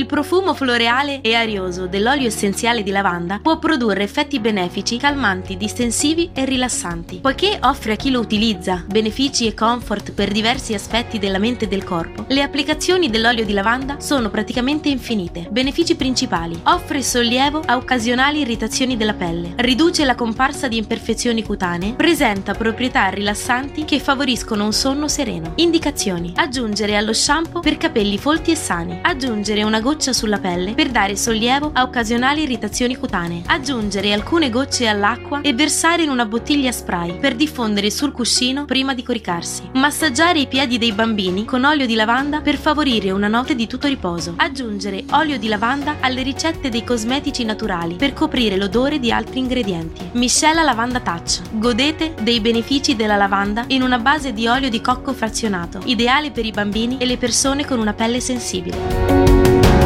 Il profumo floreale e arioso dell'olio essenziale di lavanda può produrre effetti benefici, calmanti, distensivi e rilassanti. Poiché offre a chi lo utilizza benefici e comfort per diversi aspetti della mente e del corpo, le applicazioni dell'olio di lavanda sono praticamente infinite. Benefici principali: offre sollievo a occasionali irritazioni della pelle, riduce la comparsa di imperfezioni cutanee, presenta proprietà rilassanti che favoriscono un sonno sereno. Indicazioni: aggiungere allo shampoo per capelli folti e sani, aggiungere una goccia sulla pelle per dare sollievo a occasionali irritazioni cutanee, aggiungere alcune gocce all'acqua e versare in una bottiglia spray per diffondere sul cuscino prima di coricarsi. Massaggiare i piedi dei bambini con olio di lavanda per favorire una notte di tutto riposo. Aggiungere olio di lavanda alle ricette dei cosmetici naturali per coprire l'odore di altri ingredienti. Miscela Lavanda Touch. Godete dei benefici della lavanda in una base di olio di cocco frazionato, ideale per i bambini e le persone con una pelle sensibile.